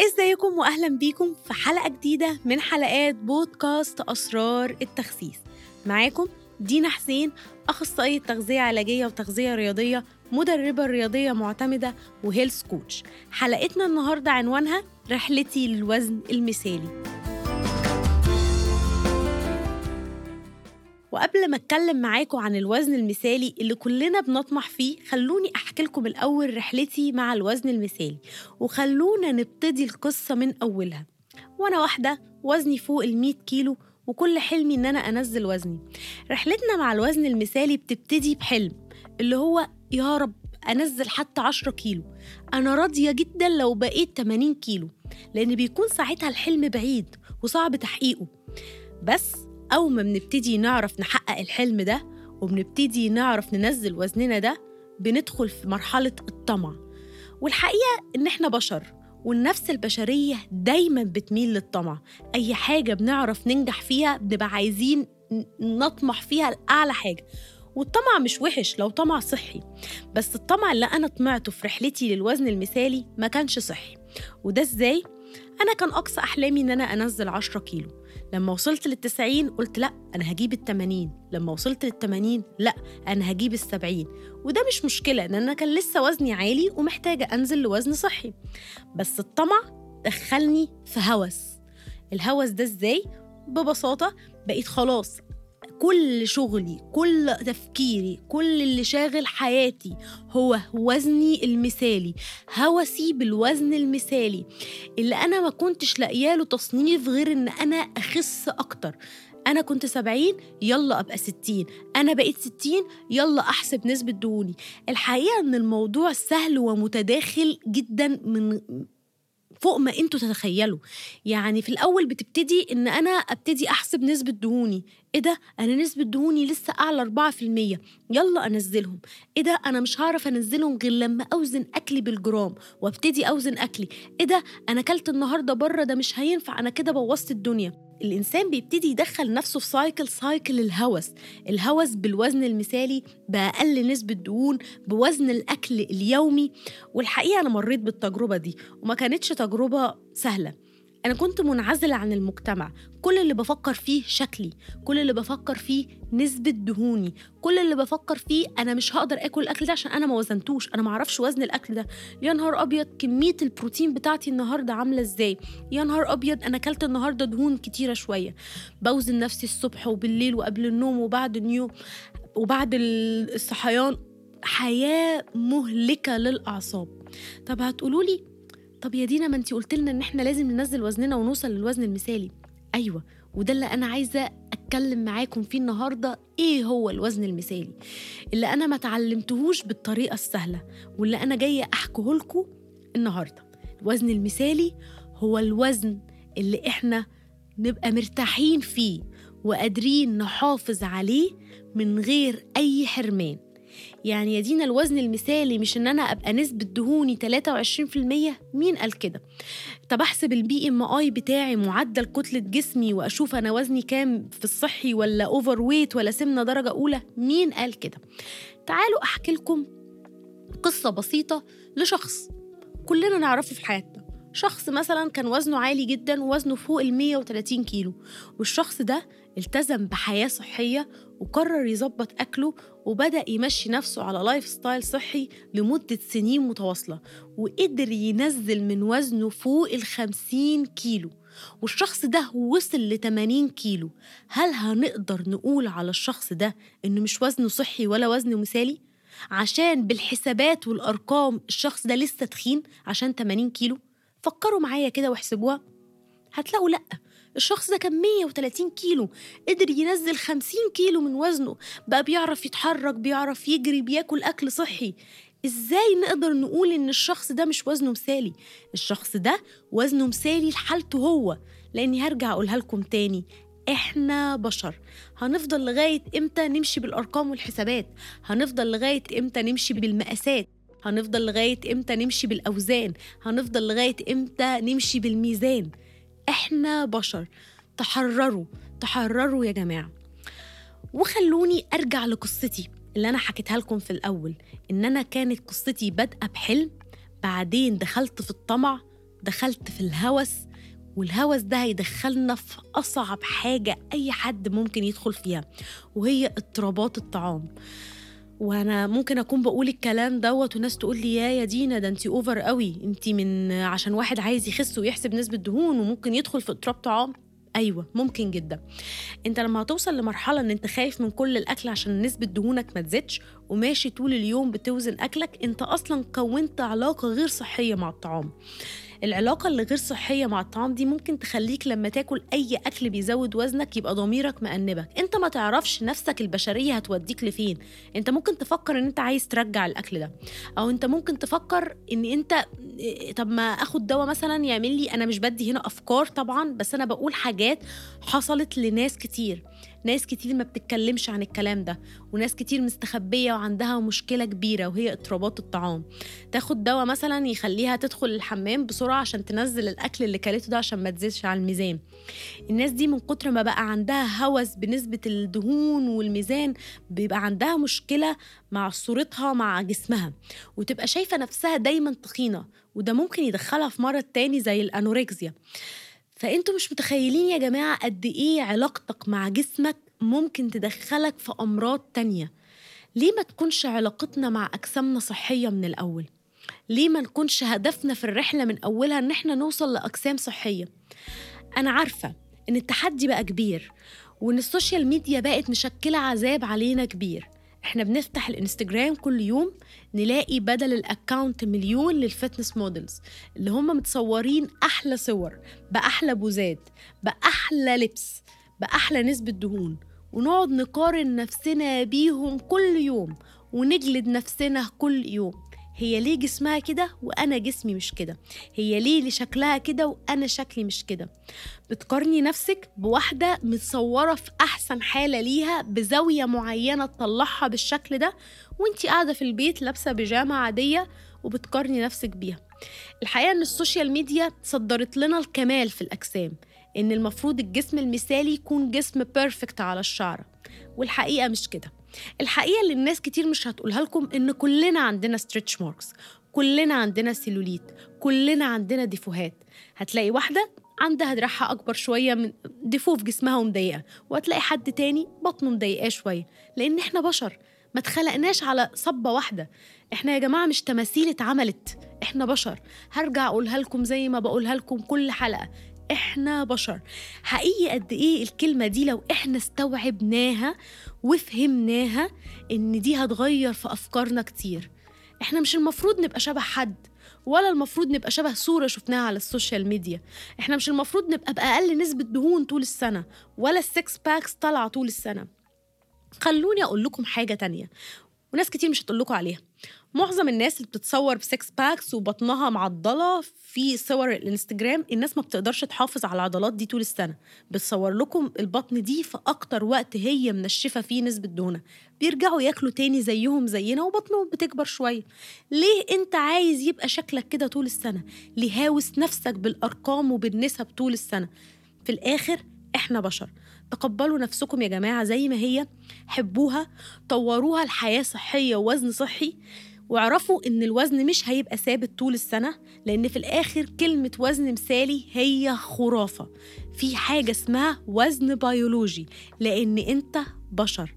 ازيكم واهلا بيكم في حلقة جديدة من حلقات بودكاست أسرار التخسيس. معاكم دينا حسين أخصائية تغذية علاجية وتغذية رياضية مدربة رياضية معتمدة وهيلث كوتش. حلقتنا النهارده عنوانها رحلتي للوزن المثالي. وقبل ما اتكلم معاكم عن الوزن المثالي اللي كلنا بنطمح فيه خلوني أحكي لكم الأول رحلتي مع الوزن المثالي. وخلونا نبتدي القصة من أولها. وأنا واحدة وزني فوق ال كيلو وكل حلمي إن أنا أنزل وزني. رحلتنا مع الوزن المثالي بتبتدي بحلم اللي هو يا رب أنزل حتى 10 كيلو. أنا راضية جدا لو بقيت 80 كيلو لأن بيكون ساعتها الحلم بعيد وصعب تحقيقه. بس أول ما بنبتدي نعرف نحقق الحلم ده وبنبتدي نعرف ننزل وزننا ده بندخل في مرحلة الطمع. والحقيقة إن إحنا بشر والنفس البشرية دايما بتميل للطمع. أي حاجة بنعرف ننجح فيها بنبقى عايزين نطمح فيها لأعلى حاجة. والطمع مش وحش لو طمع صحي بس الطمع اللي أنا طمعته في رحلتي للوزن المثالي ما كانش صحي. وده إزاي؟ أنا كان أقصى أحلامي إن أنا أنزل 10 كيلو. لما وصلت للتسعين قلت لأ أنا هجيب التمانين. لما وصلت للتمانين لأ أنا هجيب السبعين. وده مش مشكلة لأن أنا كان لسه وزني عالي ومحتاجة أنزل لوزن صحي. بس الطمع دخلني في هوس. الهوس ده إزاي؟ ببساطة بقيت خلاص كل شغلي كل تفكيري كل اللي شاغل حياتي هو وزني المثالي هوسي بالوزن المثالي. اللي أنا ما كنتش لاقياله تصنيف غير إن أنا أخس أكتر. أنا كنت سبعين يلا أبقى ستين. أنا بقيت ستين يلا أحسب نسبة دهوني. الحقيقة إن الموضوع سهل ومتداخل جدا من فوق ما أنتوا تتخيلوا. يعني في الأول بتبتدي إن أنا أبتدي أحسب نسبة دهوني. إيه ده؟ أنا نسبة دهوني لسه أعلى 4% يلا أنزلهم. إيه ده؟ أنا مش هعرف أنزلهم غير لما أوزن أكلي بالجرام وأبتدي أوزن أكلي. إيه ده؟ أنا أكلت النهارده بره ده مش هينفع. أنا كده بوظت الدنيا. الإنسان بيبتدي يدخل نفسه في cycle cycle الهوس. الهوس بالوزن المثالي بأقل نسبة دهون بوزن الأكل اليومي. والحقيقة أنا مريت بالتجربة دي وما كانتش تجربة سهلة. أنا كنت منعزلة عن المجتمع. كل اللي بفكر فيه شكلي كل اللي بفكر فيه نسبة دهوني كل اللي بفكر فيه أنا مش هقدر آكل الأكل ده عشان أنا ما وزنتوش أنا ما أعرفش وزن الأكل ده. يا نهار أبيض كمية البروتين بتاعتي النهاردة عاملة إزاي؟ يا نهار أبيض أنا أكلت النهاردة دهون كتيرة شوية. بوزن نفسي الصبح وبالليل وقبل النوم وبعد النيوم وبعد الصحيان. حياة مهلكة للأعصاب. طب هتقولولي طب يا دينا ما انت قلت لنا ان إحنا لازم ننزل وزننا ونوصل للوزن المثالي. أيوه وده اللي أنا عايزة أتكلم معاكم فيه النهارده إيه هو الوزن المثالي؟ اللي أنا ما تعلمتهوش بالطريقة السهلة واللي أنا جاية أحكيه لكم النهارده. الوزن المثالي هو الوزن اللي إحنا نبقى مرتاحين فيه وقادرين نحافظ عليه من غير أي حرمان. يعني يا دينا الوزن المثالي مش إن أنا أبقى نسبة دهوني 23% مين قال كده؟ طب أحسب ال BMI بتاعي معدل كتلة جسمي وأشوف أنا وزني كام في الصحي ولا overweight ولا سمنة درجة أولى؟ مين قال كده؟ تعالوا أحكي لكم قصة بسيطة لشخص كلنا نعرفه في حياتنا. شخص مثلا كان وزنه عالي جدا ووزنه فوق ال 130 كيلو والشخص ده التزم بحياة صحية وقرر يظبط أكله وبدأ يمشي نفسه على lifestyle صحي لمدة سنين متواصلة وقدر ينزل من وزنه فوق الخمسين كيلو. والشخص ده وصل ل 80 كيلو. هل هنقدر نقول على الشخص ده إنه مش وزنه صحي ولا وزنه مثالي؟ عشان بالحسابات والأرقام الشخص ده لسه تخين عشان 80 كيلو. فكروا معايا كده واحسبوها. هتلاقوا لأ. الشخص ده كان 130 كيلو قدر ينزل 50 كيلو من وزنه بقى بيعرف يتحرك بيعرف يجري بياكل أكل صحي. إزاي نقدر نقول إن الشخص ده مش وزنه مثالي؟ الشخص ده وزنه مثالي لحالته هو. لأني هرجع أقولها لكم تاني إحنا بشر. هنفضل لغاية إمتى نمشي بالأرقام والحسابات؟ هنفضل لغاية إمتى نمشي بالمقاسات؟ هنفضل لغاية إمتى نمشي بالأوزان؟ هنفضل لغاية إمتى نمشي بالميزان؟ إحنا بشر. تحرروا تحرروا يا جماعة. وخلوني أرجع لقصتي اللي أنا حكيتها لكم في الأول إن أنا كانت قصتي بادئة بحلم بعدين دخلت في الطمع دخلت في الهوس والهوس ده هيدخلنا في أصعب حاجة أي حد ممكن يدخل فيها وهي اضطرابات الطعام. وأنا ممكن أكون بقول الكلام دوت وناس تقول لي يا يا دينا ده انت over قوي. انت من عشان واحد عايز يخس ويحسب نسبة دهون وممكن يدخل في اضطراب طعام أيوه ممكن جدا. أنت لما هتوصل لمرحلة إن أنت خايف من كل الأكل عشان نسبة دهونك ما تزيدش وماشي طول اليوم بتوزن أكلك أنت أصلا كونت علاقة غير صحية مع الطعام. العلاقة اللي غير صحية مع الطعام دي ممكن تخليك لما تاكل أي أكل بيزود وزنك يبقى ضميرك مأنبك. أنت ما تعرفش نفسك البشرية هتوديك لفين. أنت ممكن تفكر أن أنت عايز ترجع الأكل ده. أو أنت ممكن تفكر أن أنت طب ما أخد دواء مثلا يعمل لي أنا مش بدي هنا أفكار طبعا بس أنا بقول حاجات حصلت لناس كتير. ناس كتير ما بتتكلمش عن الكلام ده وناس كتير مستخبية وعندها مشكلة كبيرة وهي اضطرابات الطعام. تاخد دواء مثلا يخليها تدخل الحمام بسرعة عشان تنزل الأكل اللي كلته ده عشان ما تزيدش على الميزان. الناس دي من كتر ما بقى عندها هوس بنسبة الدهون والميزان بيبقى عندها مشكلة مع صورتها مع جسمها وتبقى شايفة نفسها دايما تخينة وده ممكن يدخلها في مرض تاني زي الأنوركسيا فأنتوا مش متخيلين يا جماعة قد إيه علاقتك مع جسمك ممكن تدخلك في أمراض تانية ليه ما تكونش علاقتنا مع أجسامنا صحية من الأول؟ ليه ما نكونش هدفنا في الرحلة من أولها إن إحنا نوصل لأجسام صحية؟ أنا عارفة إن التحدي بقى كبير وإن ال social media بقت مشكلة عذاب علينا كبير إحنا بنفتح الإنستجرام كل يوم نلاقي بدل ال account مليون لل fitness models اللي هم متصورين أحلى صور بأحلى بوزات بأحلى لبس بأحلى نسبة دهون ونقعد نقارن نفسنا بيهم كل يوم ونجلد نفسنا كل يوم. هي ليه جسمها كده وأنا جسمي مش كده؟ هي ليه شكلها كده وأنا شكلي مش كده؟ بتقارني نفسك بواحدة متصورة في أحسن حالة ليها بزاوية معينة تطلعها بالشكل ده وأنتي قاعدة في البيت لابسة بيجامة عادية وبتقارني نفسك بيها. الحقيقة إن السوشيال ميديا صدرت لنا الكمال في الأجسام إن المفروض الجسم المثالي يكون جسم perfect على الشعرة والحقيقة مش كده. الحقيقة اللي الناس كتير مش هتقولها لكم إن كلنا عندنا stretch marks كلنا عندنا سيلوليت كلنا عندنا ديفوهات. هتلاقي واحدة عندها دراعها أكبر شوية من défaut في جسمها ومضايقة وهتلاقي حد تاني بطنه مضايقاه شوية. لأن إحنا بشر ما اتخلقناش على صبة واحدة. إحنا يا جماعة مش تماثيل اتعملت إحنا بشر. هرجع أقولها لكم زي ما بقولها لكم كل حلقة. إحنا بشر. حقيقي قد إيه الكلمة دي لو إحنا استوعبناها وفهمناها إن دي هتغير في أفكارنا كتير. إحنا مش المفروض نبقى شبه حد ولا المفروض نبقى شبه صورة شفناها على ال social media. إحنا مش المفروض نبقى بأقل نسبة دهون طول السنة ولا ال six packs طالعة طول السنة. خلوني أقول لكم حاجة تانية وناس كتير مش هتقول لكم عليها. معظم الناس اللي بتتصور ب six packs وبطنها معضلة في صور الانستجرام الناس ما بتقدرش تحافظ على العضلات دي طول السنة. بتصور لكم البطن دي في أكتر وقت هي منشفة فيه نسبة دهونه بيرجعوا ياكلوا تاني زيهم زينا وبطنهم بتكبر شوية. ليه انت عايز يبقى شكلك كده طول السنة؟ ليه هاوس نفسك بالأرقام وبالنسب طول السنة؟ في الآخر إحنا بشر. تقبلوا نفسكم يا جماعة زي ما هي حبوها طوروها لحياة صحية ووزن صحي. واعرفوا إن الوزن مش هيبقى ثابت طول السنة لأن في الآخر كلمة وزن مثالي هي خرافة. في حاجة اسمها وزن بيولوجي لأن أنت بشر.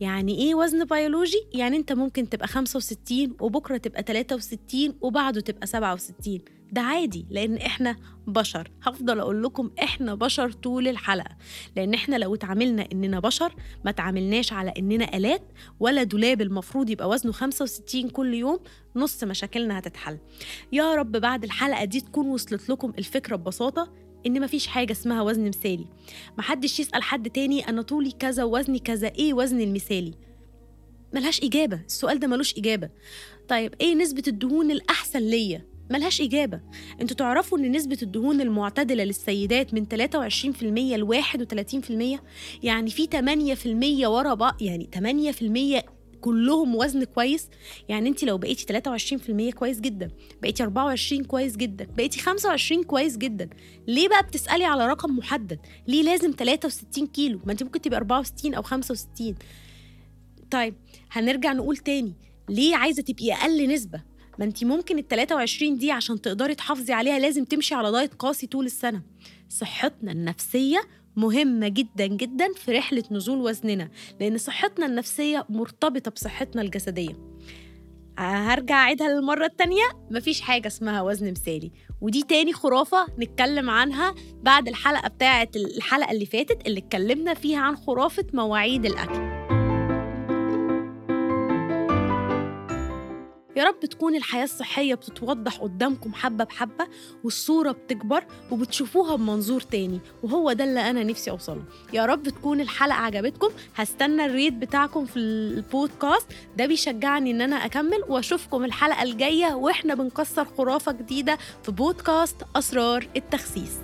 يعني إيه وزن بيولوجي؟ يعني أنت ممكن تبقى 65 وبكرة تبقى 63 وبعده تبقى 67 ده عادي لأن إحنا بشر. هفضل أقول لكم إحنا بشر طول الحلقة. لأن إحنا لو اتعاملنا إننا بشر ما تعاملناش على إننا آلات ولا دولاب المفروض يبقى وزنه 65 كل يوم نص مشاكلنا هتتحل. يا رب بعد الحلقة دي تكون وصلت لكم الفكرة ببساطة إن مفيش حاجة اسمها وزن مثالي. محدش يسأل حد تاني أنا طولي كذا ووزني كذا إيه وزني المثالي؟ ملهاش إجابة. السؤال ده ملوش إجابة. طيب إيه نسبة الدهون الأحسن ليا؟ ملهاش إجابة. أنتوا تعرفوا إن نسبة الدهون المعتدلة للسيدات من 23% ل 31% يعني في 8% ورا بعض يعني 8% كلهم وزن كويس؟ يعني انت لو بقيتي 23% كويس جدا بقيتي 24 كويس جدا بقيتي 25 كويس جدا ليه بقى بتسألي على رقم محدد؟ ليه لازم 63 كيلو؟ ما انت ممكن تبقى 64 أو 65 طيب هنرجع نقول تاني ليه عايزة تبقي أقل نسبة؟ ما انت ممكن ال 23 دي عشان تقدري تحافظي عليها لازم تمشي على دايت قاسي طول السنة. صحتنا النفسية مهمة جدا جدا في رحلة نزول وزننا لأن صحتنا النفسية مرتبطة بصحتنا الجسدية. هرجع أعيدها للمرة التانية. مفيش حاجة اسمها وزن مثالي. ودي تاني خرافة نتكلم عنها بعد الحلقة بتاعة الحلقة اللي فاتت اللي اتكلمنا فيها عن خرافة مواعيد الأكل. يا رب تكون الحياة الصحية بتتوضح قدامكم حبة بحبة والصورة بتكبر وبتشوفوها بمنظور تاني وهو ده اللي أنا نفسي أوصله. يا رب تكون الحلقة عجبتكم. هستنى الريت بتاعكم في البودكاست. ده بيشجعني إن أنا أكمل وأشوفكم الحلقة الجاية وإحنا بنكسر خرافة جديدة في بودكاست أسرار التخسيس.